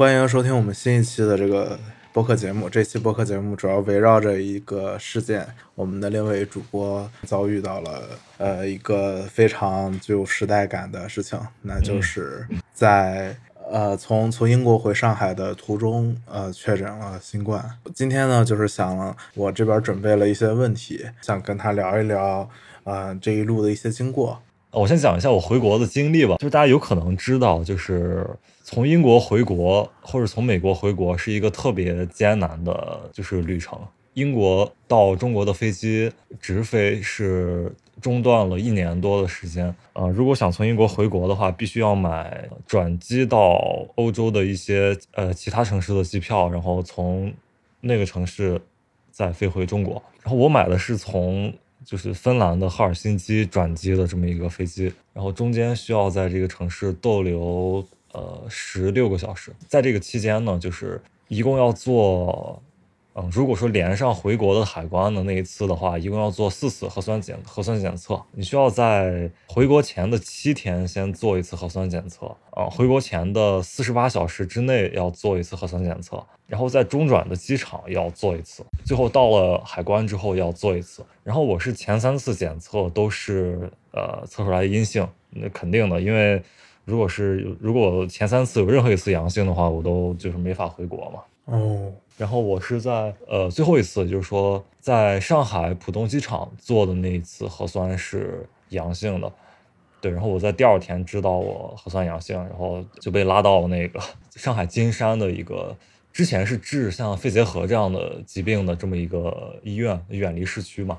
欢迎收听我们新一期的这个播客节目。这期播客节目主要围绕着一个事件，我们的另一位主播遭遇到了呃一个非常具有时代感的事情，那就是在呃从从英国回上海的途中呃确诊了新冠。今天呢，就是想我这边准备了一些问题，想跟他聊一聊呃这一路的一些经过。我先讲一下我回国的经历吧，就是大家有可能知道，就是从英国回国或者从美国回国是一个特别艰难的，就是旅程。英国到中国的飞机直飞是中断了一年多的时间。呃，如果想从英国回国的话，必须要买转机到欧洲的一些呃其他城市的机票，然后从那个城市再飞回中国。然后我买的是从。就是芬兰的赫尔辛基转机的这么一个飞机，然后中间需要在这个城市逗留呃十六个小时，在这个期间呢，就是一共要坐。嗯，如果说连上回国的海关的那一次的话，一共要做四次核酸检核酸检测。你需要在回国前的七天先做一次核酸检测，啊，回国前的四十八小时之内要做一次核酸检测，然后在中转的机场要做一次，最后到了海关之后要做一次。然后我是前三次检测都是呃测出来阴性，那肯定的，因为如果是如果前三次有任何一次阳性的话，我都就是没法回国嘛。哦。然后我是在呃最后一次，就是说在上海浦东机场做的那一次核酸是阳性的，对。然后我在第二天知道我核酸阳性，然后就被拉到了那个 上海金山的一个之前是治像肺结核这样的疾病的这么一个医院，远离市区嘛。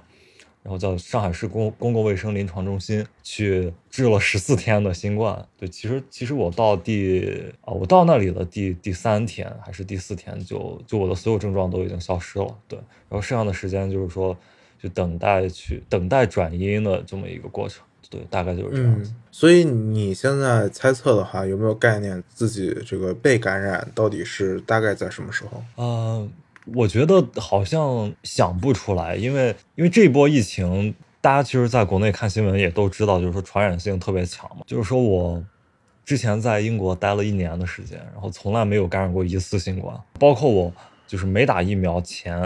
然后叫上海市公公共卫生临床中心去治了十四天的新冠。对，其实其实我到第啊，我到那里的第第三天还是第四天，就就我的所有症状都已经消失了。对，然后剩下的时间就是说，就等待去等待转阴的这么一个过程。对，大概就是这样子。所以你现在猜测的话，有没有概念自己这个被感染到底是大概在什么时候？嗯。我觉得好像想不出来，因为因为这波疫情，大家其实在国内看新闻也都知道，就是说传染性特别强嘛。就是说我之前在英国待了一年的时间，然后从来没有感染过一次新冠，包括我就是没打疫苗前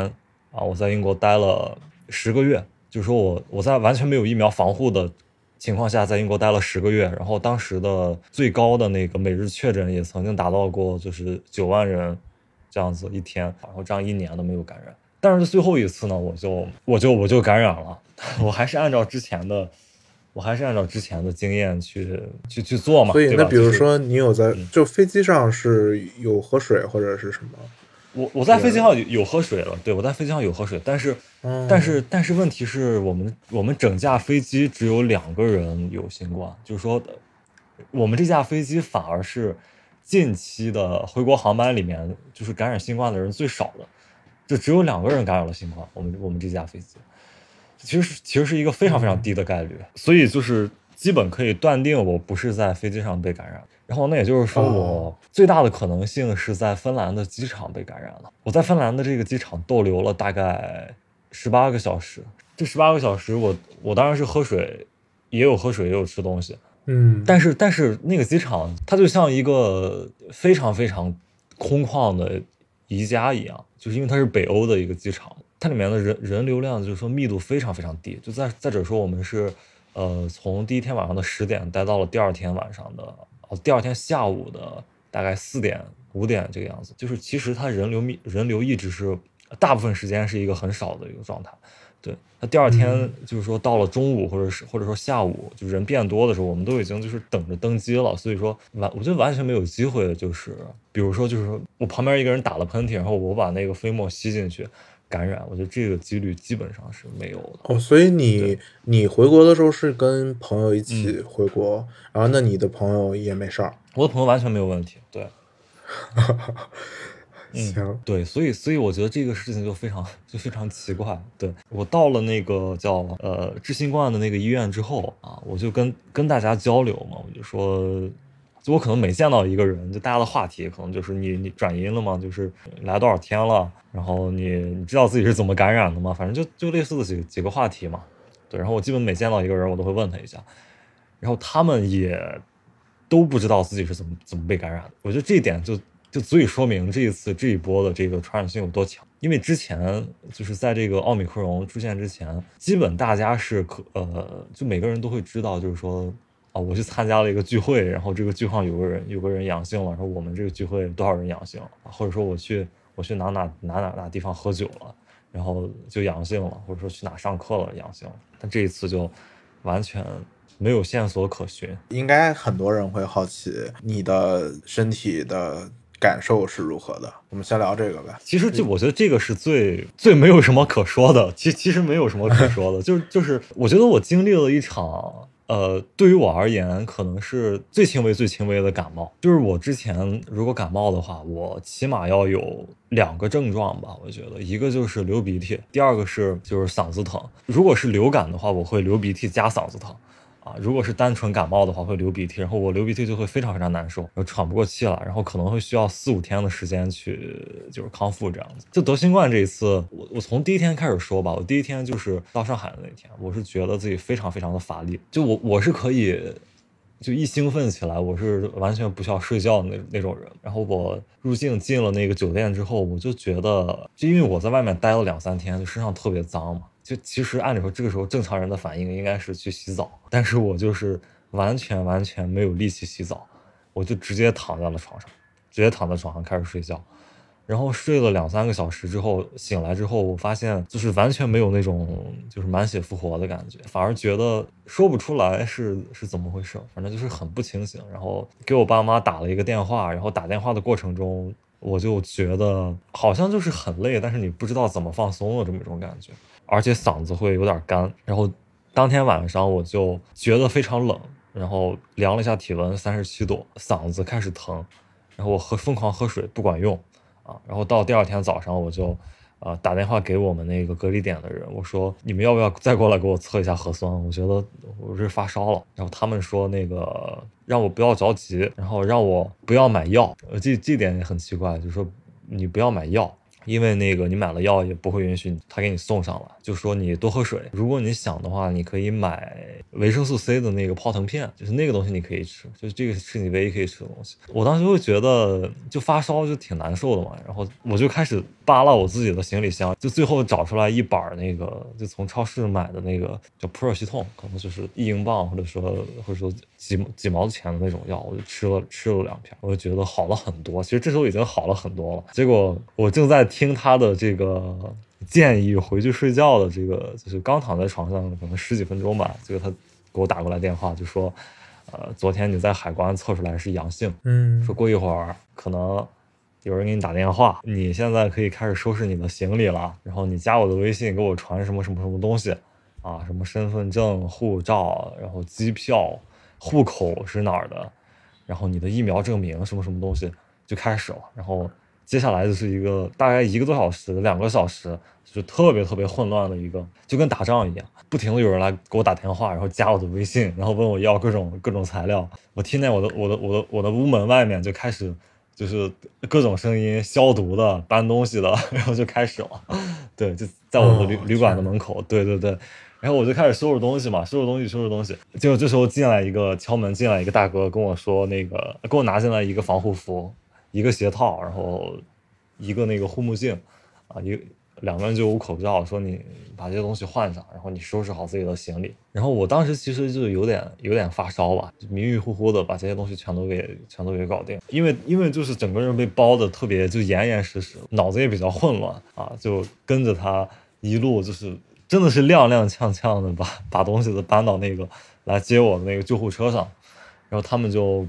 啊，我在英国待了十个月，就是说我我在完全没有疫苗防护的情况下，在英国待了十个月，然后当时的最高的那个每日确诊也曾经达到过就是九万人。这样子一天，然后这样一年都没有感染，但是最后一次呢，我就我就我就感染了。我还是按照之前的，我还是按照之前的经验去去去做嘛。所以那比如说你有在就飞机上是有喝水或者是什么？我我在飞机上有喝水了，对我在飞机上有喝水，但是但是但是问题是我们我们整架飞机只有两个人有新冠，就是说我们这架飞机反而是。近期的回国航班里面，就是感染新冠的人最少的，就只有两个人感染了新冠。我们我们这架飞机，其实其实是一个非常非常低的概率，所以就是基本可以断定我不是在飞机上被感染。然后那也就是说，我最大的可能性是在芬兰的机场被感染了。我在芬兰的这个机场逗留了大概十八个小时，这十八个小时，我我当然是喝水，也有喝水，也有吃东西。嗯，但是但是那个机场它就像一个非常非常空旷的宜家一样，就是因为它是北欧的一个机场，它里面的人人流量就是说密度非常非常低。就再再者说，我们是呃从第一天晚上的十点待到了第二天晚上的哦第二天下午的大概四点五点这个样子，就是其实它人流密人流一直是大部分时间是一个很少的一个状态。对，那第二天就是说到了中午或者是或者说下午，就人变多的时候，我们都已经就是等着登机了。所以说完，我觉得完全没有机会，就是比如说就是我旁边一个人打了喷嚏，然后我把那个飞沫吸进去感染，我觉得这个几率基本上是没有的。哦，所以你你回国的时候是跟朋友一起回国，然后那你的朋友也没事儿？我的朋友完全没有问题。对。行，对，所以所以我觉得这个事情就非常就非常奇怪。对我到了那个叫呃治新冠的那个医院之后啊，我就跟跟大家交流嘛，我就说，就我可能每见到一个人，就大家的话题可能就是你你转阴了吗？就是来多少天了？然后你你知道自己是怎么感染的吗？反正就就类似的几几个话题嘛。对，然后我基本每见到一个人，我都会问他一下，然后他们也都不知道自己是怎么怎么被感染的。我觉得这一点就。就足以说明这一次这一波的这个传染性有多强。因为之前就是在这个奥密克戎出现之前，基本大家是可呃，就每个人都会知道，就是说啊，我去参加了一个聚会，然后这个聚会有个人有个人阳性了，说我们这个聚会多少人阳性，或者说我去我去哪哪哪哪哪地方喝酒了，然后就阳性了，或者说去哪上课了阳性。但这一次就完全。没有线索可循，应该很多人会好奇你的身体的感受是如何的。我们先聊这个呗。其实，就我觉得这个是最最没有什么可说的。其其实没有什么可说的，就是就是，我觉得我经历了一场，呃，对于我而言，可能是最轻微、最轻微的感冒。就是我之前如果感冒的话，我起码要有两个症状吧。我觉得一个就是流鼻涕，第二个是就是嗓子疼。如果是流感的话，我会流鼻涕加嗓子疼。啊，如果是单纯感冒的话，会流鼻涕，然后我流鼻涕就会非常非常难受，然后喘不过气了，然后可能会需要四五天的时间去就是康复这样子。就得新冠这一次，我我从第一天开始说吧，我第一天就是到上海的那天，我是觉得自己非常非常的乏力，就我我是可以，就一兴奋起来，我是完全不需要睡觉的那那种人。然后我入境进了那个酒店之后，我就觉得，就因为我在外面待了两三天，就身上特别脏嘛。就其实按理说这个时候正常人的反应应该是去洗澡，但是我就是完全完全没有力气洗澡，我就直接躺在了床上，直接躺在床上开始睡觉，然后睡了两三个小时之后醒来之后，我发现就是完全没有那种就是满血复活的感觉，反而觉得说不出来是是怎么回事，反正就是很不清醒。然后给我爸妈打了一个电话，然后打电话的过程中，我就觉得好像就是很累，但是你不知道怎么放松了这么一种感觉。而且嗓子会有点干，然后当天晚上我就觉得非常冷，然后量了一下体温三十七度，嗓子开始疼，然后我喝疯狂喝水不管用啊，然后到第二天早上我就啊打电话给我们那个隔离点的人，我说你们要不要再过来给我测一下核酸？我觉得我是发烧了，然后他们说那个让我不要着急，然后让我不要买药，呃这这点也很奇怪，就是说你不要买药。因为那个你买了药也不会允许他给你送上了，就说你多喝水。如果你想的话，你可以买维生素 C 的那个泡腾片，就是那个东西你可以吃，就是这个是你唯一可以吃的东西。我当时会觉得就发烧就挺难受的嘛，然后我就开始扒拉我自己的行李箱，就最后找出来一板那个就从超市买的那个叫普尔西痛，可能就是一英镑或者说或者说几几毛钱的那种药，我就吃了吃了两片，我就觉得好了很多。其实这时候已经好了很多了。结果我正在。听他的这个建议，回去睡觉的这个，就是刚躺在床上，可能十几分钟吧，结果他给我打过来电话，就说，呃，昨天你在海关测出来是阳性，嗯，说过一会儿可能有人给你打电话，你现在可以开始收拾你的行李了，然后你加我的微信，给我传什么什么什么东西，啊，什么身份证、护照，然后机票、户口是哪儿的，然后你的疫苗证明什么什么东西就开始了，然后。接下来就是一个大概一个多小时、两个小时，就特别特别混乱的一个，就跟打仗一样，不停的有人来给我打电话，然后加我的微信，然后问我要各种各种材料。我听见我的我的我的我的屋门外面就开始就是各种声音，消毒的、搬东西的，然后就开始了。对，就在我的旅旅馆的门口。对对对，然后我就开始收拾东西嘛，收拾东西，收拾东西。结果这时候进来一个敲门进来一个大哥跟我说，那个给我拿进来一个防护服。一个鞋套，然后一个那个护目镜，啊，一两个人就捂口罩，说你把这些东西换上，然后你收拾好自己的行李。然后我当时其实就有点有点发烧吧，迷迷糊糊的把这些东西全都给全都给搞定。因为因为就是整个人被包的特别就严严实实，脑子也比较混乱啊，就跟着他一路就是真的是踉踉跄跄的把把东西都搬到那个来接我的那个救护车上，然后他们就。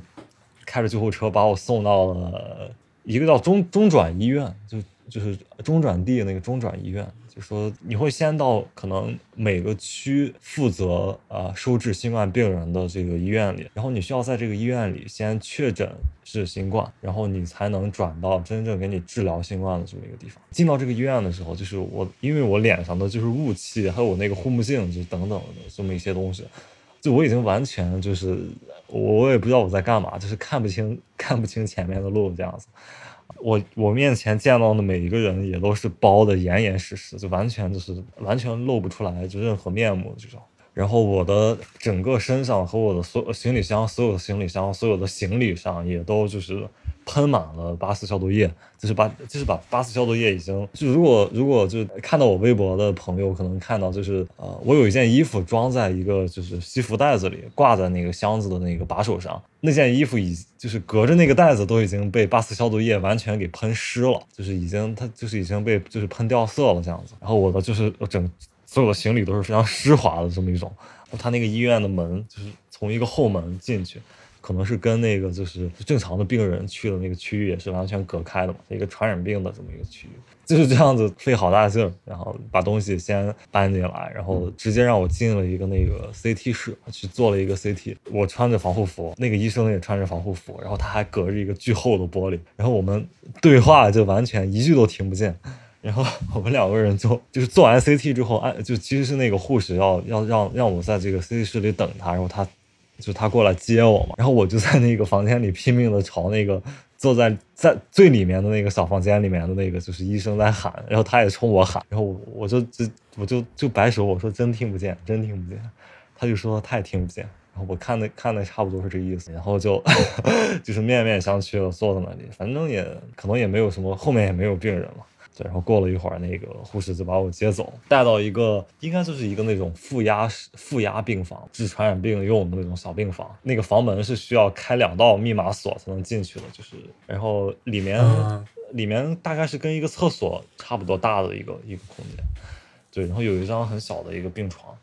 开着救护车把我送到了一个叫中中转医院，就就是中转地那个中转医院，就说你会先到可能每个区负责啊收治新冠病人的这个医院里，然后你需要在这个医院里先确诊是新冠，然后你才能转到真正给你治疗新冠的这么一个地方。进到这个医院的时候，就是我因为我脸上的就是雾气，还有我那个护目镜，就等等的这么一些东西。就我已经完全就是，我我也不知道我在干嘛，就是看不清看不清前面的路这样子。我我面前见到的每一个人也都是包的严严实实，就完全就是完全露不出来就任何面目这种。然后我的整个身上和我的所行李箱，所有的行李箱，所有的行李上也都就是喷满了八四消毒液，就是把就是把八四消毒液已经就如果如果就是看到我微博的朋友可能看到就是呃我有一件衣服装在一个就是西服袋子里挂在那个箱子的那个把手上，那件衣服已就是隔着那个袋子都已经被八四消毒液完全给喷湿了，就是已经它就是已经被就是喷掉色了这样子，然后我的就是整所有的行李都是非常湿滑的这么一种，他那个医院的门就是从一个后门进去。可能是跟那个就是正常的病人去的那个区域也是完全隔开的嘛，一个传染病的这么一个区域，就是这样子费好大劲儿，然后把东西先搬进来，然后直接让我进了一个那个 CT 室去做了一个 CT，我穿着防护服，那个医生也穿着防护服，然后他还隔着一个巨厚的玻璃，然后我们对话就完全一句都听不见，然后我们两个人就就是做完 CT 之后，按就其实是那个护士要要让让我在这个 CT 室里等他，然后他。就他过来接我嘛，然后我就在那个房间里拼命的朝那个坐在在最里面的那个小房间里面的那个就是医生在喊，然后他也冲我喊，然后我就就我就就摆手，我说真听不见，真听不见，他就说他也听不见，然后我看的看的差不多是这意思，然后就 就是面面相觑的坐在那里，反正也可能也没有什么，后面也没有病人了。对，然后过了一会儿，那个护士就把我接走，带到一个应该就是一个那种负压负压病房，治传染病用的那种小病房。那个房门是需要开两道密码锁才能进去的，就是，然后里面里面大概是跟一个厕所差不多大的一个一个空间。对，然后有一张很小的一个病床，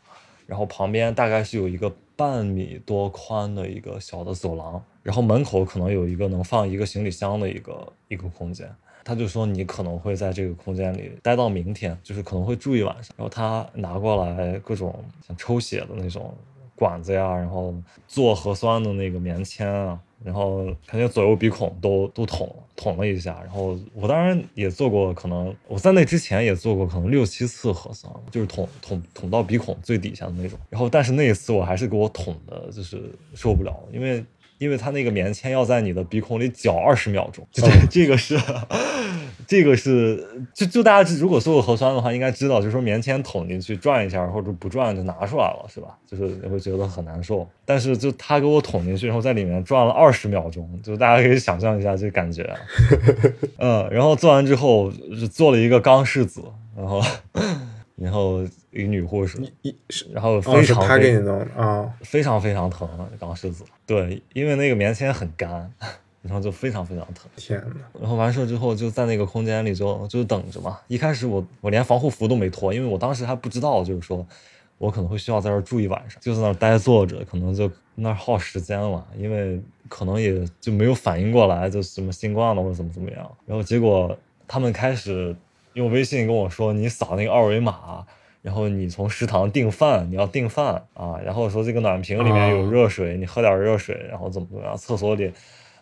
然后旁边大概是有一个半米多宽的一个小的走廊，然后门口可能有一个能放一个行李箱的一个一个空间。他就说你可能会在这个空间里待到明天，就是可能会住一晚上。然后他拿过来各种像抽血的那种管子呀，然后做核酸的那个棉签啊，然后肯定左右鼻孔都都捅捅了一下。然后我当然也做过，可能我在那之前也做过，可能六七次核酸，就是捅捅捅到鼻孔最底下的那种。然后但是那一次我还是给我捅的，就是受不了，因为。因为它那个棉签要在你的鼻孔里搅二十秒钟，对，这个是，这个是，就就大家如果做过核酸的话，应该知道，就是说棉签捅进去转一下，或者不转就拿出来了，是吧？就是你会觉得很难受。但是就他给我捅进去，然后在里面转了二十秒钟，就大家可以想象一下这感觉。嗯，然后做完之后是做了一个钢拭子，然后。然后一个女护士，一然后非常他给你弄啊，非常非常疼，钢拭子。对，因为那个棉签很干，然后就非常非常疼。天呐，然后完事之后就在那个空间里就就等着嘛。一开始我我连防护服都没脱，因为我当时还不知道，就是说我可能会需要在这儿住一晚上，就在那儿待坐着，可能就那儿耗时间了，因为可能也就没有反应过来，就什么新冠了或者怎么怎么样。然后结果他们开始。用微信跟我说，你扫那个二维码，然后你从食堂订饭，你要订饭啊，然后说这个暖瓶里面有热水，你喝点热水，然后怎么怎么样，厕所里，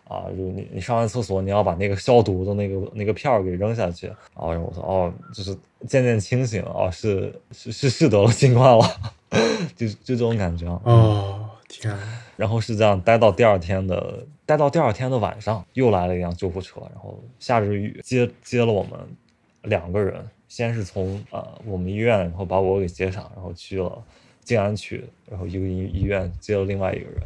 啊，就你你上完厕所，你要把那个消毒的那个那个片儿给扔下去，然后我说哦，就是渐渐清醒，哦，是是是是得了新冠了，就就这种感觉啊，哦天，然后是这样待到第二天的，待到第二天的晚上，又来了一辆救护车，然后下着雨接接了我们。两个人，先是从啊我们医院，然后把我给接上，然后去了静安区，然后一个医医院接了另外一个人，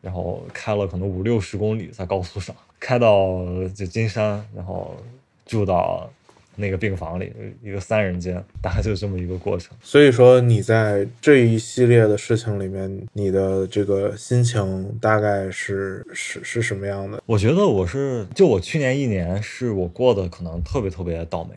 然后开了可能五六十公里在高速上，开到这金山，然后住到那个病房里，一个三人间，大概就这么一个过程。所以说你在这一系列的事情里面，你的这个心情大概是是是什么样的？我觉得我是，就我去年一年是我过得可能特别特别倒霉。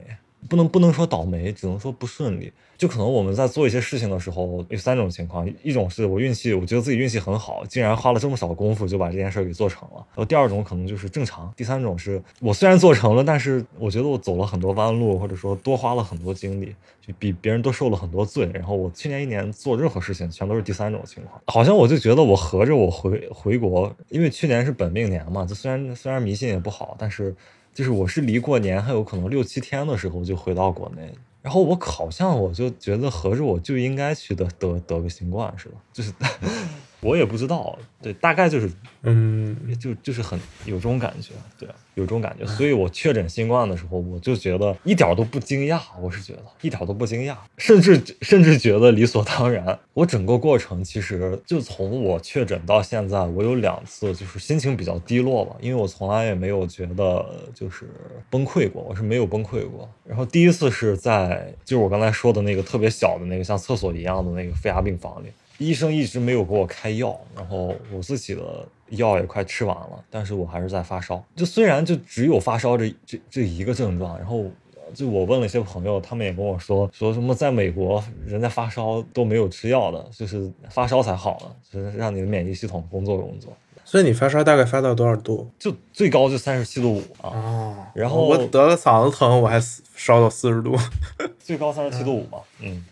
不能不能说倒霉，只能说不顺利。就可能我们在做一些事情的时候，有三种情况：一种是我运气，我觉得自己运气很好，竟然花了这么少功夫就把这件事儿给做成了；然后第二种可能就是正常；第三种是我虽然做成了，但是我觉得我走了很多弯路，或者说多花了很多精力，就比别人都受了很多罪。然后我去年一年做任何事情，全都是第三种情况。好像我就觉得我合着我回回国，因为去年是本命年嘛，就虽然虽然迷信也不好，但是。就是我是离过年还有可能六七天的时候就回到国内，然后我好像我就觉得合着我就应该去得得得个新冠似的，就是 我也不知道，对，大概就是嗯就就是很有这种感觉，对，有这种感觉，所以我确诊新冠的时候，我就觉得一点都不惊讶，我是觉得一点都不惊讶，甚至甚至觉得理所当然。我整个过程其实就从我确诊到现在，我有两次就是心情比较低落吧，因为我从来也没有觉得就是崩溃过，我是没有崩溃过。然后第一次是在就是我刚才说的那个特别小的那个像厕所一样的那个负压病房里。医生一直没有给我开药，然后我自己的药也快吃完了，但是我还是在发烧。就虽然就只有发烧这这这一个症状，然后就我问了一些朋友，他们也跟我说，说什么在美国人家发烧都没有吃药的，就是发烧才好呢，就是让你的免疫系统工作工作。所以你发烧大概发到多少度？就最高就三十七度五啊，哦，然后我得了嗓子疼，我还烧到四十度。最高三十七度五嘛，嗯，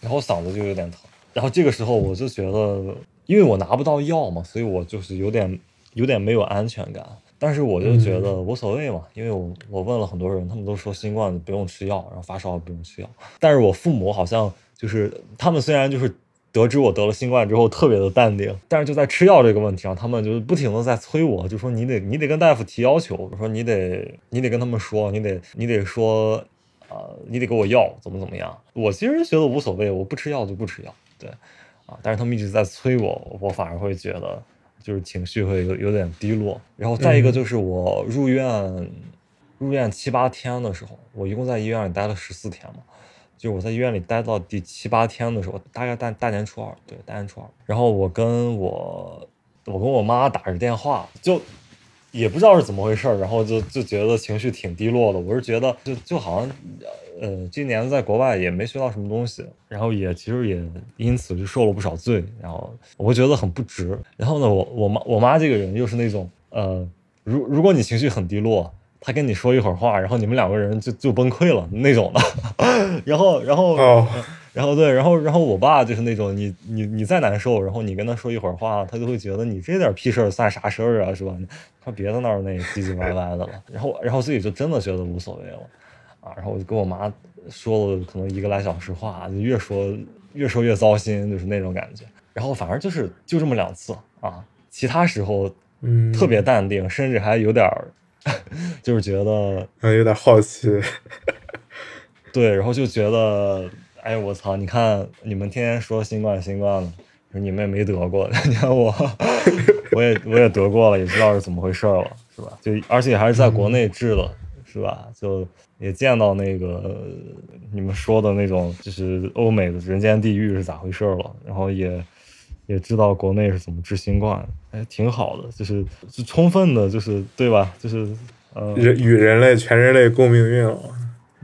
然后嗓子就有点疼。然后这个时候我就觉得，因为我拿不到药嘛，所以我就是有点有点没有安全感。但是我就觉得无所谓嘛，因为我我问了很多人，他们都说新冠不用吃药，然后发烧不用吃药。但是我父母好像就是他们虽然就是得知我得了新冠之后特别的淡定，但是就在吃药这个问题上，他们就是不停的在催我，就说你得你得跟大夫提要求，说你得你得跟他们说，你得你得说啊、你得给我药，怎么怎么样。我其实觉得无所谓，我不吃药就不吃药。对，啊，但是他们一直在催我，我反而会觉得就是情绪会有有点低落。然后再一个就是我入院，入院七八天的时候，我一共在医院里待了十四天嘛，就我在医院里待到第七八天的时候，大概大大年初二，对，大年初二，然后我跟我我跟我妈打着电话，就也不知道是怎么回事，然后就就觉得情绪挺低落的。我是觉得就就好像，呃，今年在国外也没学到什么东西，然后也其实也因此就受了不少罪，然后我会觉得很不值。然后呢，我我妈我妈这个人又是那种，呃，如如果你情绪很低落，她跟你说一会儿话，然后你们两个人就就崩溃了那种的。然 后然后，然后对，然后然后我爸就是那种你你你再难受，然后你跟他说一会儿话，他就会觉得你这点屁事儿算啥事儿啊，是吧？他别在那儿那唧唧歪歪的了。然后然后自己就真的觉得无所谓了啊。然后我就跟我妈说了可能一个来小时话，就越说越说越糟心，就是那种感觉。然后反正就是就这么两次啊，其他时候嗯，特别淡定，甚至还有点儿 就是觉得嗯，有点好奇。对，然后就觉得，哎，我操！你看你们天天说新冠新冠的，你们也没得过，你看我，我也我也得过了，也知道是怎么回事了，是吧？就而且还是在国内治的，是吧？就也见到那个你们说的那种，就是欧美的人间地狱是咋回事了，然后也也知道国内是怎么治新冠，哎，挺好的，就是就充分的，就是对吧？就是呃，人与人类全人类共命运了。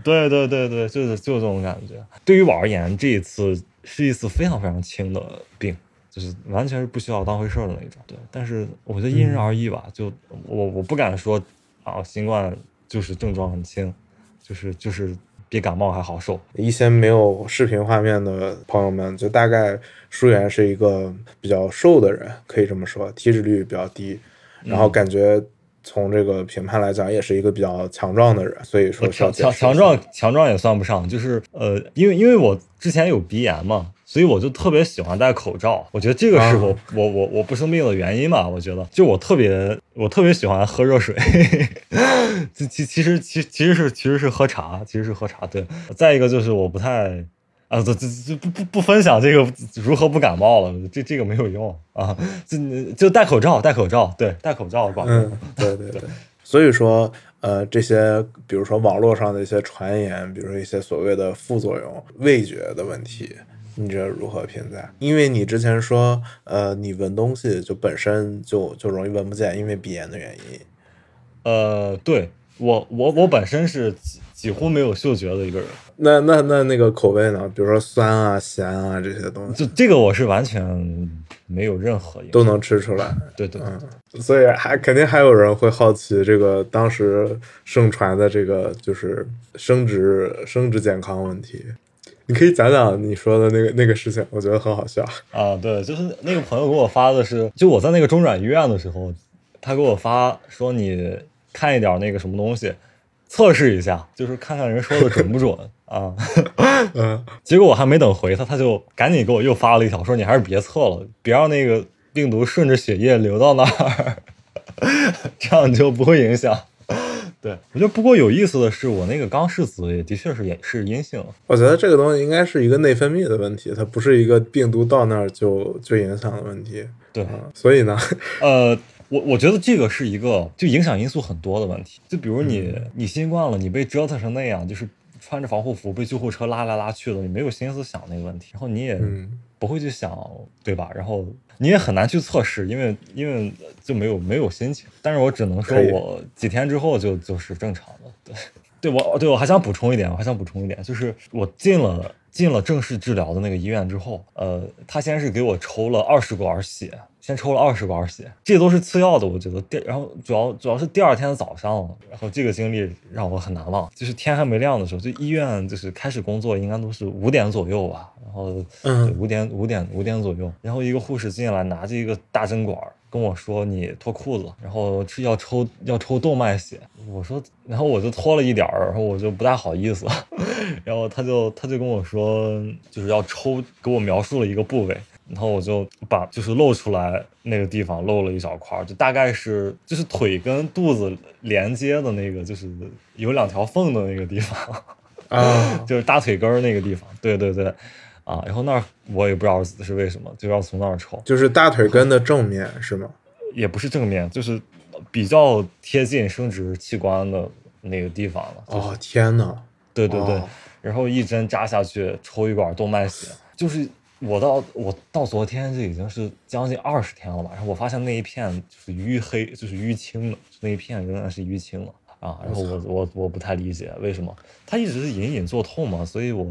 对对对对，就是就这种感觉。对于我而言，这一次是一次非常非常轻的病，就是完全是不需要当回事儿的那种。对，但是我觉得因人而异吧。就我我不敢说啊，新冠就是症状很轻，就是就是比感冒还好受。一些没有视频画面的朋友们，就大概舒媛是一个比较瘦的人，可以这么说，体脂率比较低，然后感觉从这个评判来讲，也是一个比较强壮的人，所以说强强强壮强壮也算不上，就是呃，因为因为我之前有鼻炎嘛，所以我就特别喜欢戴口罩。我觉得这个是我、啊我我我不生病的原因吧。我觉得就我特别我特别喜欢喝热水，其其其实其其实是其实是喝茶，其实是喝茶。对，再一个就是我不太。啊，这这这不不不分享这个如何不感冒了，这这个没有用啊，就就戴口罩，戴口罩，对，戴口罩管用。嗯，对对对。所以说，呃，这些比如说网络上的一些传言，比如说一些所谓的副作用、味觉的问题，你觉得如何评价？因为你之前说，呃，你闻东西就本身就就容易闻不见，因为鼻炎的原因。呃，对我我我本身是几几乎没有嗅觉的一个人，那那那那个口味呢？比如说酸啊、咸啊这些东西就这个我是完全没有任何。都能吃出来。对对，嗯，所以还肯定还有人会好奇这个当时盛传的这个就是生殖生殖健康问题。你可以讲讲你说的那个那个事情，我觉得很好笑。啊，对，就是那个朋友给我发的是，就我在那个中转医院的时候，他给我发说你看一点那个什么东西，测试一下，就是看看人说的准不准 啊。嗯结果我还没等回他，他就赶紧给我又发了一条，说你还是别测了，别让那个病毒顺着血液流到那儿，这样就不会影响。对我觉得，不过有意思的是，我那个刚试子也的确是也是阴性。我觉得这个东西应该是一个内分泌的问题，它不是一个病毒到那儿就就影响的问题。对，所以呢，呃，我我觉得这个是一个就影响因素很多的问题。就比如你你新冠了，你被折腾成那样，就是穿着防护服被救护车拉来拉去的，你没有心思想那个问题，然后你也不会去想，对吧？然后你也很难去测试，因为因为就没有没有心情。但是我只能说我几天之后就就是正常的。对，对我对我还想补充一点，我还想补充一点，就是我进了。进了正式治疗的那个医院之后，呃，他先是给我抽了二十管血，先抽了二十管血，这都是次要的，我觉得。第然后主要主要是第二天早上，然后这个经历让我很难忘，就是天还没亮的时候，就医院就是开始工作，应该都是五点左右吧，然后五点五点五点左右，然后一个护士进来拿着一个大针管。跟我说你脱裤子，然后是要抽要抽动脉血，我说，然后我就脱了一点儿，然后我就不大好意思，然后他就他就跟我说就是要抽，给我描述了一个部位，然后我就把就是露出来那个地方露了一小块，就大概是就是腿跟肚子连接的那个，就是有两条缝的那个地方。啊，就是大腿根儿那个地方，对对对。啊，然后那儿我也不知道是为什么，就要从那儿抽，就是大腿根的正面是吗？也不是正面，就是比较贴近生殖器官的那个地方了。哦天呐，对对对，然后一针扎下去，抽一管动脉血，就是我到我到昨天就已经是将近二十天了吧，然后我发现那一片就是淤黑，就是淤青了，那一片仍然是淤青了。啊，然后我我我不太理解为什么他一直是隐隐作痛嘛，所以我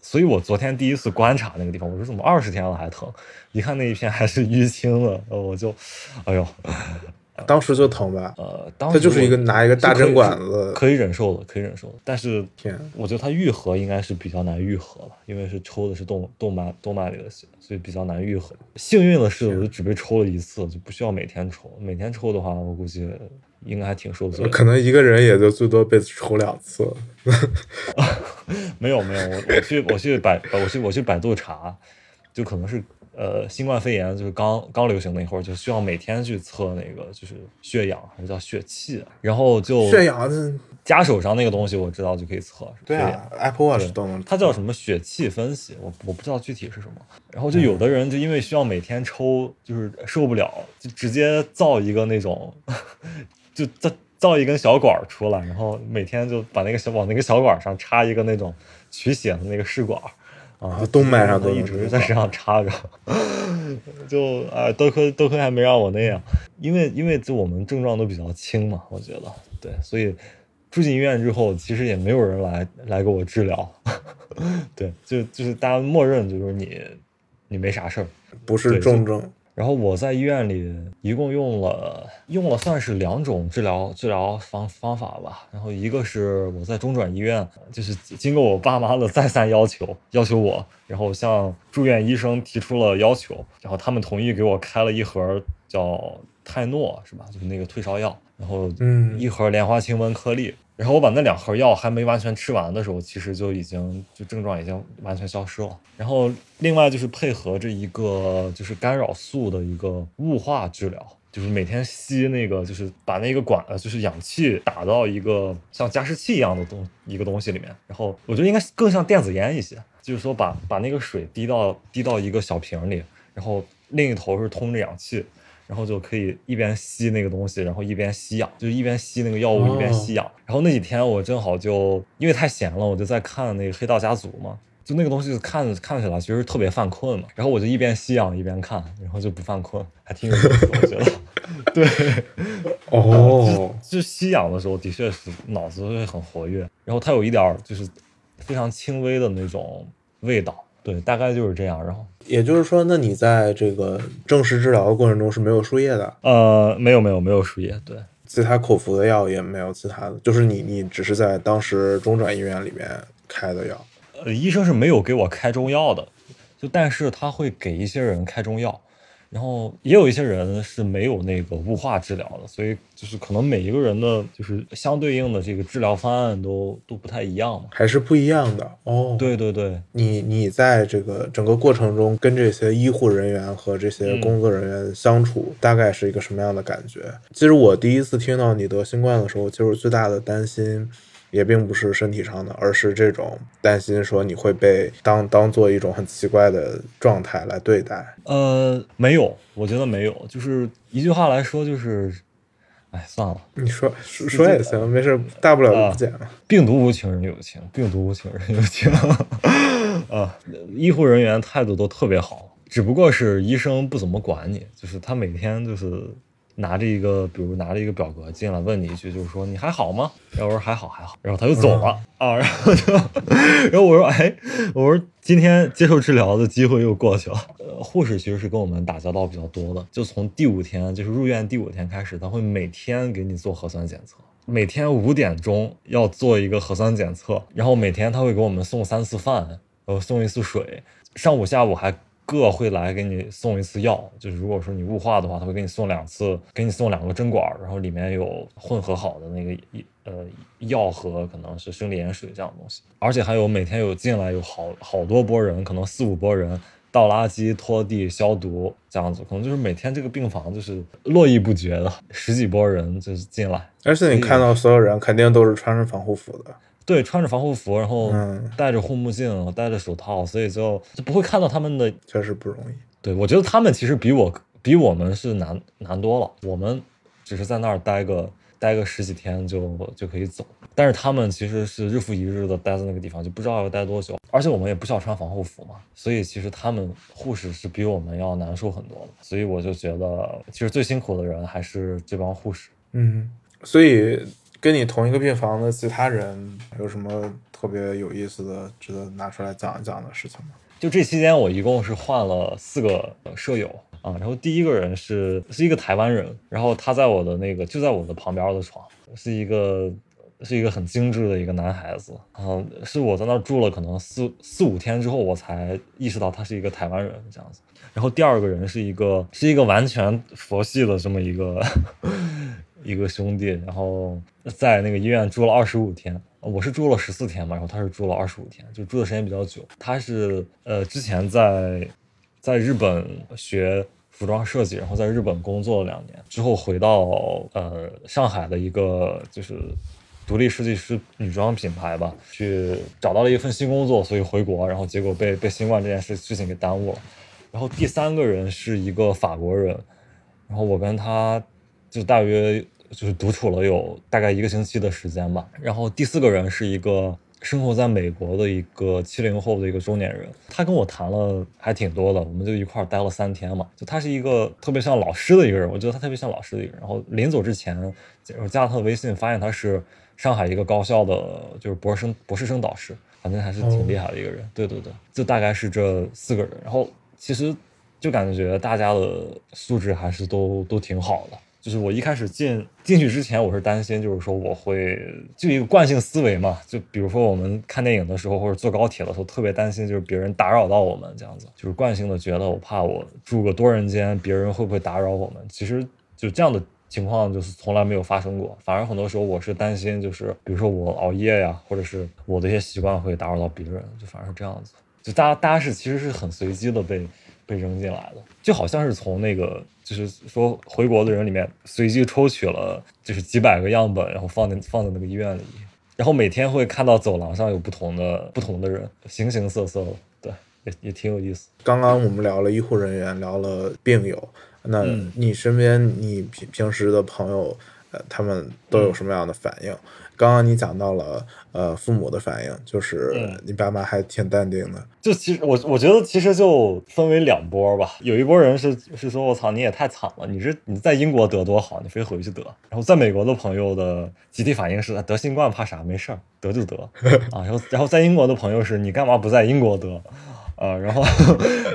所以我昨天第一次观察那个地方，我说怎么二十天了还疼？一看那一片还是淤青了，我就，哎呦，当时就疼吧。呃，当时他就是一个拿一个大针管子，可以忍受的，可以忍受的。但是天，我觉得它愈合应该是比较难愈合了，因为是抽的是动动脉动脉里的血，所以比较难愈合。幸运的是，我就只被抽了一次，就不需要每天抽。每天抽的话，我估计。应该还挺受罪，可能一个人也就最多被抽两次。没有没有，我我去我去百我去我去百度查，就可能是呃新冠肺炎就是刚刚流行那会儿，就需要每天去测那个就是血氧还是叫血气，然后就血氧夹手上那个东西我知道就可以测。对啊，Apple Watch 都能。它叫什么血气分析？我我不知道具体是什么。然后就有的人就因为需要每天抽，就是受不了，就直接造一个那种。就造造一根小管出来，然后每天就把那个小往那个小管上插一个那种取血的那个试管，啊，动脉上都一直在身上插着，就啊，多亏多亏还没让我那样，因为因为就我们症状都比较轻嘛，我觉得对，所以住进医院之后，其实也没有人来来给我治疗，对，就就是大家默认就是你你没啥事儿，不是重症。然后我在医院里一共用了用了算是两种治疗治疗方方法吧。然后一个是我在中转医院，就是经过我爸妈的再三要求，要求我，然后向住院医生提出了要求，然后他们同意给我开了一盒叫泰诺，是吧？就是那个退烧药，然后嗯，一盒莲花清瘟颗粒。然后我把那两盒药还没完全吃完的时候，其实就已经就症状已经完全消失了。然后另外就是配合着一个就是干扰素的一个雾化治疗，就是每天吸那个就是把那个管呃就是氧气打到一个像加湿器一样的东一个东西里面。然后我觉得应该更像电子烟一些，就是说把把那个水滴到滴到一个小瓶里，然后另一头是通着氧气。然后就可以一边吸那个东西，然后一边吸氧，就是一边吸那个药物一边吸氧。然后那几天我正好就因为太闲了，我就在看那个《黑道家族》嘛，就那个东西看看起来其实特别犯困嘛。然后我就一边吸氧一边看，然后就不犯困，还挺有意思，我觉得。对，哦，就吸氧的时候的确是脑子会很活跃，然后它有一点就是非常轻微的那种味道。对，大概就是这样。然后，也就是说，那你在这个正式治疗的过程中是没有输液的？呃，没有，没有，没有输液。对，其他口服的药也没有其他的，就是你，你只是在当时中转医院里面开的药。呃，医生是没有给我开中药的，就但是他会给一些人开中药。然后也有一些人是没有那个雾化治疗的，所以就是可能每一个人的就是相对应的这个治疗方案都都不太一样嘛。还是不一样的哦。，对对对，你你在这个整个过程中跟这些医护人员和这些工作人员相处，大概是一个什么样的感觉？其实我第一次听到你得新冠的时候，就是最大的担心。也并不是身体上的，而是这种担心，说你会被当当做一种很奇怪的状态来对待。呃，没有，我觉得没有，就是一句话来说，就是，哎，算了，你说说说也行，没事，大不了就不剪了。病毒无情人有情，病毒无情人有情。啊，医护人员态度都特别好，只不过是医生不怎么管你，就是他每天就是拿着一个，比如拿着一个表格进来问你一句，就是说你还好吗？然后我说还好还好，然后他就走了、啊，然后就，然后我说哎，我说今天接受治疗的机会又过去了。呃，护士其实是跟我们打交道比较多的，就从第五天，就是入院第五天开始，他会每天给你做核酸检测。每天五点钟要做一个核酸检测，然后每天他会给我们送三次饭，然后送一次水，上午下午还各会来给你送一次药。就是如果说你雾化的话，他会给你送两次，给你送两个针管，然后里面有混合好的那个呃药和可能是生理盐水这样的东西，而且还有每天有进来有好好多波人，可能四五波人。倒垃圾、拖地、消毒这样子，可能就是每天这个病房就是络绎不绝的十几波人就是进来，而且你看到所有人肯定都是穿着防护服的，对，穿着防护服，然后嗯戴着护目镜、戴着手套，所以就就不会看到他们的。确实不容易。对我觉得他们其实比我比我们是难难多了，我们只是在那儿待个待个十几天就就可以走，但是他们其实是日复一日的待在那个地方，就不知道要待多久，而且我们也不需要穿防护服嘛，所以其实他们护士是比我们要难受很多的，所以我就觉得其实最辛苦的人还是这帮护士。嗯，所以跟你同一个病房的其他人有什么特别有意思的、值得拿出来讲一讲的事情吗？就这期间，我一共是换了四个舍友啊。然后第一个人是是一个台湾人，然后他在我的那个就在我的旁边的床，是一个是一个很精致的一个男孩子啊。是我在那儿住了可能四四五天之后，我才意识到他是一个台湾人这样子。然后第二个人是一个是一个完全佛系的这么一个 一个兄弟，然后在那个医院住了二十五天。我是住了十四天嘛，然后他是住了二十五天，就住的时间比较久。他是呃之前在在日本学服装设计，然后在日本工作了两年，之后回到呃上海的一个就是独立设计师女装品牌吧，去找到了一份新工作，所以回国，然后结果被被新冠这件事事情给耽误了。然后第三个人是一个法国人，然后我跟他就大约就是独处了有大概一个星期的时间吧。然后第四个人是一个生活在美国的一个七零后的一个中年人，他跟我谈了还挺多的，我们就一块儿待了三天嘛。就他是一个特别像老师的一个人，我觉得他特别像老师的一个人。然后临走之前，我加了他的微信，发现他是上海一个高校的，就是博士生博士生导师，反正还是挺厉害的一个人。对对对，就大概是这四个人。然后其实就感觉大家的素质还是都都挺好的。就是我一开始进进去之前，我是担心，就是说我会就一个惯性思维嘛，就比如说我们看电影的时候或者坐高铁的时候，特别担心就是别人打扰到我们这样子，就是惯性的觉得我怕我住个多人间，别人会不会打扰我们？其实就这样的情况就是从来没有发生过，反而很多时候我是担心，就是比如说我熬夜呀，或者是我的一些习惯会打扰到别人，就反而是这样子。就大家大家是其实是很随机的被被扔进来的，就好像是从那个就是说回国的人里面随机抽取了就是几百个样本，然后放在放在那个医院里，然后每天会看到走廊上有不同的不同的人，形形色色的，对，也也挺有意思。刚刚我们聊了医护人员，聊了病友，那嗯。你身边你平平时的朋友，呃，他们都有什么样的反应？刚刚你讲到了呃父母的反应，就是嗯。你爸妈还挺淡定的，就其实我我觉得其实就分为两波吧，有一波人是是说我操你也太惨了，你这你在英国得多好，你非回去得。然后在美国的朋友的集体反应是得新冠怕啥，没事儿得就得。啊。然后然后在英国的朋友是你干嘛不在英国得啊，然后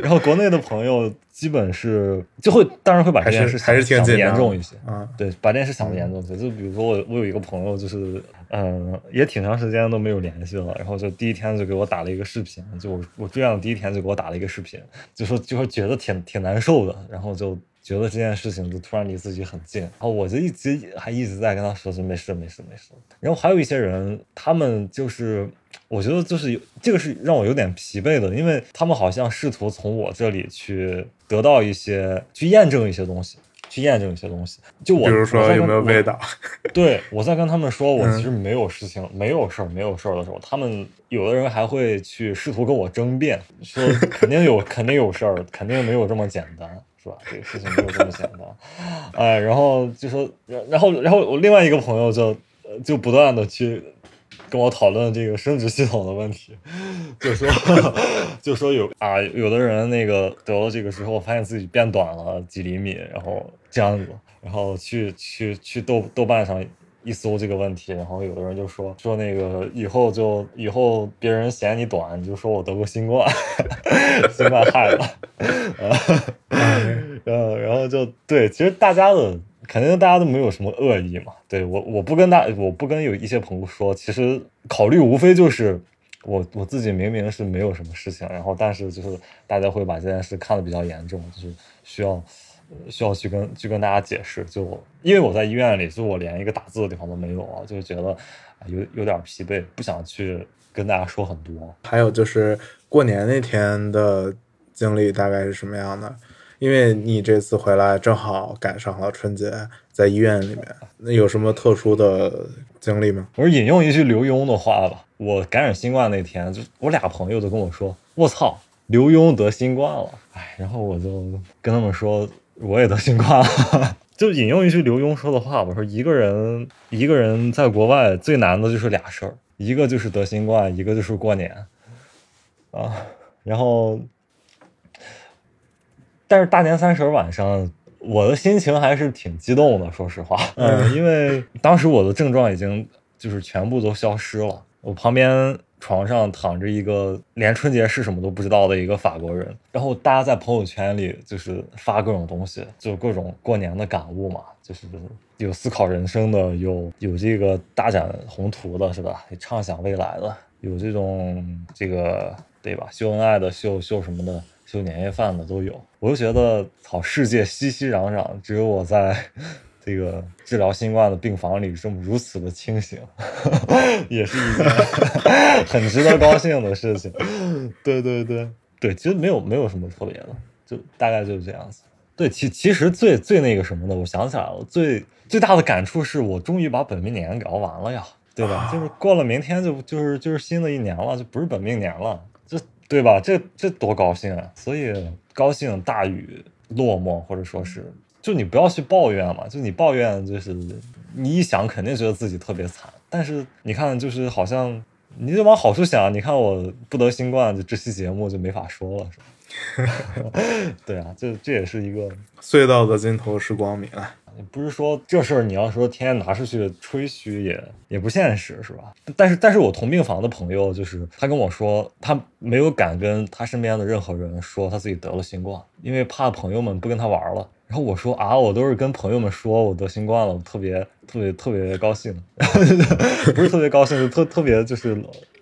然后国内的朋友基本是就会当然会把这件事还是挺想的严重一些，啊，对，把这件事想的严重一些。就比如说我我有一个朋友，就是嗯、呃也挺长时间都没有联系了，然后就第一天就给我打了一个视频，就我我住院的第一天就给我打了一个视频，就说就说觉得挺挺难受的，然后就。觉得这件事情就突然离自己很近，然后我就一直还一直在跟他说是没事没事没事。然后还有一些人，他们就是我觉得就是有这个是让我有点疲惫的，因为他们好像试图从我这里去得到一些去验证一些东西，去验证一些东西。就我比如说有没有味道？对，我在跟他们说我嗯其实没有事情、没有事儿、没有事儿的时候，他们有的人还会去试图跟我争辩，说肯定有、肯定有事儿，肯定没有这么简单，是吧？这个事情没有这么简单，哎，然后就说，然后然后我另外一个朋友就就不断的去。跟我讨论这个生殖系统的问题，就说 就说有啊，有的人那个得了这个之后，发现自己变短了几厘米，然后这样子，然后去去去豆豆瓣上一搜这个问题，然后有的人就说说那个以后就以后别人嫌你短，你就说我得过新冠，新冠害了，呃，然后就对，其实大家的肯定大家都没有什么恶意嘛，对我我不跟大我不跟有一些朋友说，其实考虑无非就是。我我自己明明是没有什么事情，然后但是就是大家会把这件事看得比较严重，就是需要需要去跟去跟大家解释。就因为我在医院里，就我连一个打字的地方都没有啊，就觉得啊有有点疲惫，不想去跟大家说很多。还有就是过年那天的经历大概是什么样的？因为你这次回来正好赶上了春节，在医院里面，那有什么特殊的经历吗？我是引用一句刘墉的话吧，我感染新冠那天，就我俩朋友都跟我说：“我操，刘墉得新冠了。”哎，然后我就跟他们说我也得新冠了。就引用一句刘墉说的话，我说一个人一个人在国外最难的就是俩事儿，一个就是得新冠，一个就是过年啊。然后，但是大年三十晚上，我的心情还是挺激动的，说实话，嗯，因为当时我的症状已经就是全部都消失了，我旁边床上躺着一个连春节是什么都不知道的一个法国人，然后大家在朋友圈里就是发各种东西，就各种过年的感悟嘛，就是有思考人生的，有有这个大展宏图的，是吧？畅想未来的，有这种这个对吧？秀恩爱的，秀秀什么的，秀年夜饭的都有。我就觉得，操，世界熙熙攘攘，只有我在这个治疗新冠的病房里这么如此的清醒，也是一件 很值得高兴的事情。对对对对，其实没有没有什么特别的，就大概就是这样子。对，其其实最最那个什么的，我想起来了，最最大的感触是我终于把本命年给熬完了呀，对吧？就是过了明天就就是就是新的一年了，就不是本命年了，这对吧？这这多高兴啊！所以高兴大于落寞，或者说是，就你不要去抱怨嘛，就你抱怨就是你一想肯定觉得自己特别惨，但是你看就是好像你就往好处想，你看我不得新冠，就这期节目就没法说了，是吧？对啊，这这也是一个，隧道的尽头是光明啊！不是说这事儿你要说天天拿出去吹嘘也也不现实，是吧？但是但是我同病房的朋友就是他跟我说，他没有敢跟他身边的任何人说他自己得了新冠，因为怕朋友们不跟他玩了。然后我说啊，我都是跟朋友们说我得新冠了，我特别特别特别高兴，不是特别高兴，就特特别就是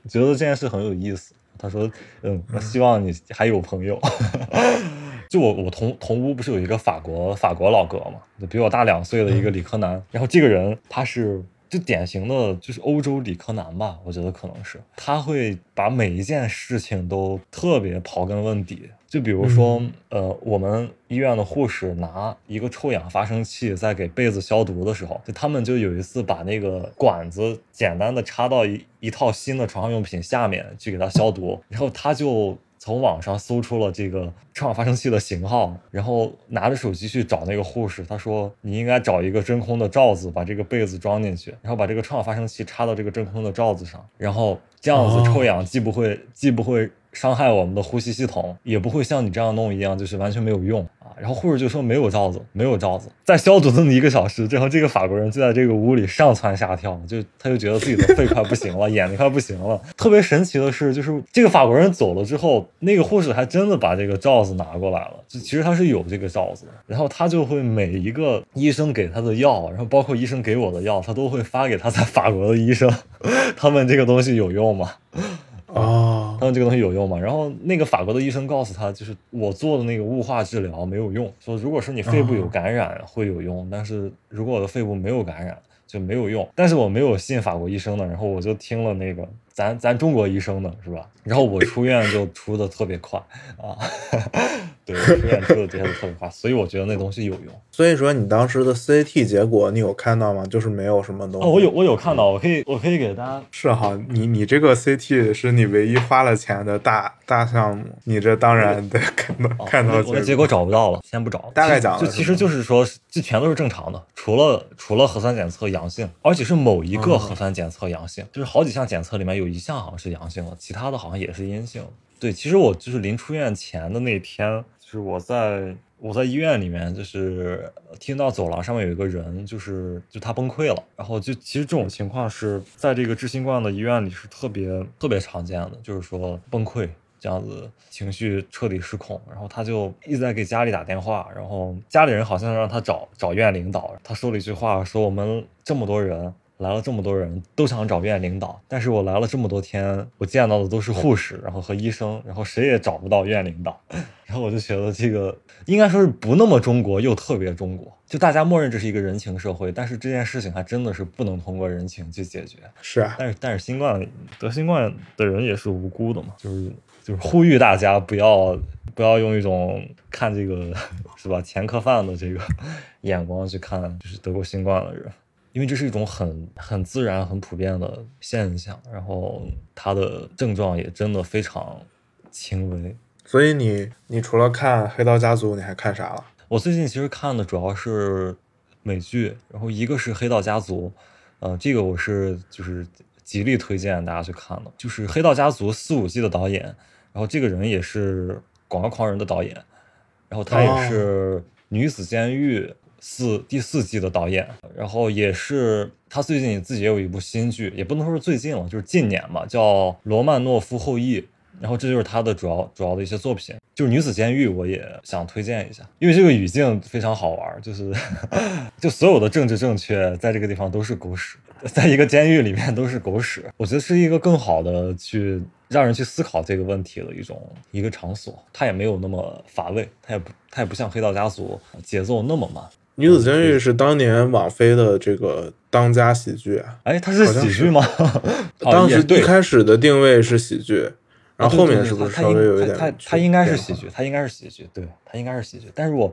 觉得这件事很有意思。他说，嗯，我希望你还有朋友。就我我同同屋不是有一个法国法国老哥嘛，就比我大两岁的一个理科男，然后这个人他是就典型的就是欧洲理科男吧，我觉得可能是他会把每一件事情都特别刨根问底。就比如说，呃，我们医院的护士拿一个臭氧发生器在给被子消毒的时候，就他们就有一次把那个管子简单的插到一一套新的床上用品下面去给它消毒，然后他就从网上搜出了这个臭氧发生器的型号，然后拿着手机去找那个护士，他说你应该找一个真空的罩子，把这个被子装进去，然后把这个臭氧发生器插到这个真空的罩子上，然后这样子臭氧既不会既不会伤害我们的呼吸系统，也不会像你这样弄一样，就是完全没有用啊。然后护士就说没有罩子，没有罩子，在消毒这么一个小时最后，这个法国人就在这个屋里上蹿下跳，就他就觉得自己的肺快不行了，眼睛快不行了。特别神奇的是，就是这个法国人走了之后，那个护士还真的把这个罩子拿过来了，就其实他是有这个罩子的，然后他就会每一个医生给他的药，然后包括医生给我的药，他都会发给他在法国的医生，他们这个东西有用吗？哦，他们这个东西有用吗？然后那个法国的医生告诉他，就是我做的那个雾化治疗没有用，说如果是你肺部有感染会有用，但是如果我的肺部没有感染就没有用。但是我没有信法国医生的，然后我就听了那个咱咱中国医生的是吧？然后我出院就出的特别快啊，对，出院出的结的特别快，所以我觉得那东西有用。所以说你当时的 CT 结果你有看到吗？就是没有什么东西。哦，我有我有看到，我可以我可以给大家是哈，你你这个 CT 是你唯一花了钱的大大项目，你这当然得看到、哦看到我的结果找不到了，先不找。大概讲了就其实就是说，这全都是正常的，除了除了核酸检测阳性，而且是某一个核酸检测阳性，就是好几项检测里面有一项好像是阳性的，其他的好像也是阴性。对，其实我就是临出院前的那天，就是我在我在医院里面，就是听到走廊上面有一个人，就是就他崩溃了，然后就其实这种情况是在这个治新冠的医院里是特别特别常见的，就是说崩溃。这样子情绪彻底失控，然后他就一直在给家里打电话，然后家里人好像让他找找院领导，他说了一句话，说我们这么多人来了，这么多人都想找院领导，但是我来了这么多天，我见到的都是护士，然后和医生，然后谁也找不到院领导，然后我就觉得这个应该说是不那么中国，又特别中国，就大家默认这是一个人情社会，但是这件事情还真的是不能通过人情去解决，是啊，但是但是新冠得新冠的人也是无辜的嘛，就是就是呼吁大家不要不要用一种看这个 是吧前科犯的这个 眼光去看就是得过新冠的人，因为这是一种很很自然很普遍的现象，然后它的症状也真的非常轻微。所以你你除了看《黑道家族》，你还看啥了？我最近其实看的主要是美剧，然后一个是《黑道家族》，呃，这个我是就是极力推荐大家去看的，就是《黑道家族》四五季的导演，然后这个人也是《广告狂人》的导演，然后他也是《女子监狱》四第四季的导演，然后也是他最近自己也有一部新剧，也不能说是最近了，就是近年吧，叫《罗曼诺夫后裔》。然后这就是他的主要主要的一些作品，就是《女子监狱》，我也想推荐一下，因为这个语境非常好玩，就是 就所有的政治正确在这个地方都是狗屎，在一个监狱里面都是狗屎，我觉得是一个更好的去让人去思考这个问题的一种一个场所，它也没有那么乏味，它也不它也不像《黑道家族》节奏那么慢。女子监狱是当年网飞的这个当家喜剧啊，哎，它是喜剧吗？哦当时一开始的定位是喜剧，然后后面是不是稍微有一点它它它应该是喜剧，它应该是喜剧，对，它应该是喜剧。但是我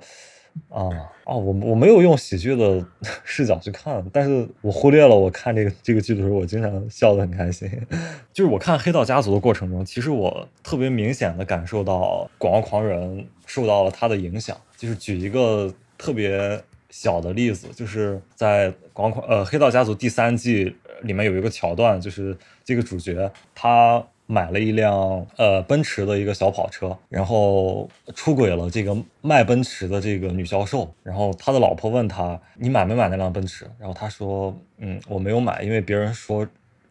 啊哦，我我没有用喜剧的 视角去看，但是我忽略了我看这个这个剧的时候，我经常笑得很开心。就是我看《黑道家族》的过程中，其实我特别明显的感受到《广告狂人》受到了他的影响。就是举一个特别小的例子，就是在《广呃黑道家族》第三季里面有一个桥段，就是这个主角他。买了一辆呃奔驰的一个小跑车，然后出轨了这个卖奔驰的这个女销售，然后他的老婆问他你买没买那辆奔驰？然后他说嗯我没有买，因为别人说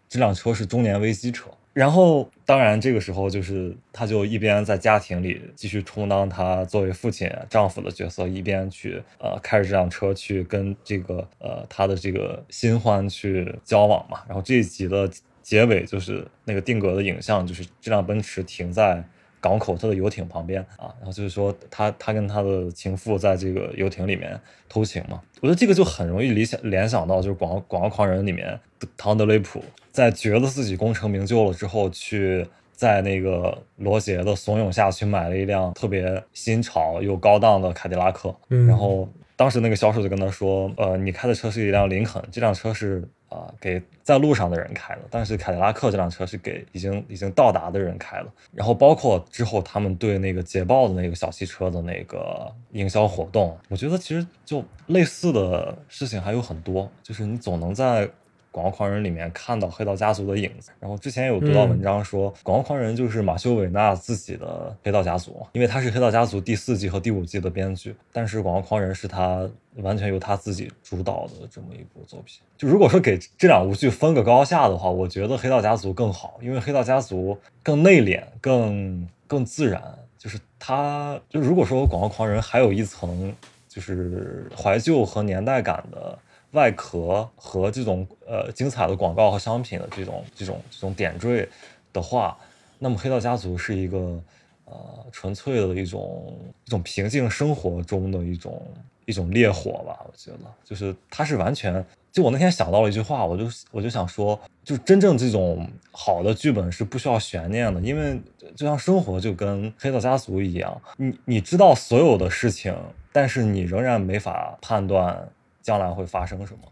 这辆车是中年危机车。然后当然这个时候就是他就一边在家庭里继续充当他作为父亲丈夫的角色，一边去呃开着这辆车去跟这个呃他的这个新欢去交往嘛。然后这一集的。结尾就是那个定格的影像，就是这辆奔驰停在港口他的游艇旁边啊，然后就是说他他跟他的情妇在这个游艇里面偷情嘛。我觉得这个就很容易联想联想到就是广广告狂人里面唐德雷普在觉得自己功成名就了之后，去在那个罗杰的怂恿下去买了一辆特别新潮又高档的凯迪拉克，嗯然后当时那个销售就跟他说，呃，你开的车是一辆林肯，这辆车是。啊，给在路上的人开的，但是凯迪拉克这辆车是给已经已经到达的人开了。然后包括之后他们对那个捷豹的那个小汽车的那个营销活动，我觉得其实就类似的事情还有很多。就是你总能在广告狂人》里面看到黑道家族的影子。然后之前有读到文章说，广告狂人》就是马修·韦纳自己的黑道家族，因为他是黑道家族第四季和第五季的编剧，但是《广告狂人》是他完全由他自己主导的这么一部作品。就如果说给这两部剧分个高下的话，我觉得《黑道家族》更好，因为《黑道家族》更内敛，更更自然。就是他，就如果说《广告狂人》还有一层就是怀旧和年代感的。外壳和这种呃精彩的广告和商品的这种这种这种点缀的话，那么《黑道家族》是一个呃纯粹的一种一种平静生活中的一种一种烈火吧。我觉得，就是它是完全就我那天想到了一句话，我就我就想说，就真正这种好的剧本是不需要悬念的，因为就像生活就跟《黑道家族》一样，你你知道所有的事情，但是你仍然没法判断。将来会发生什么。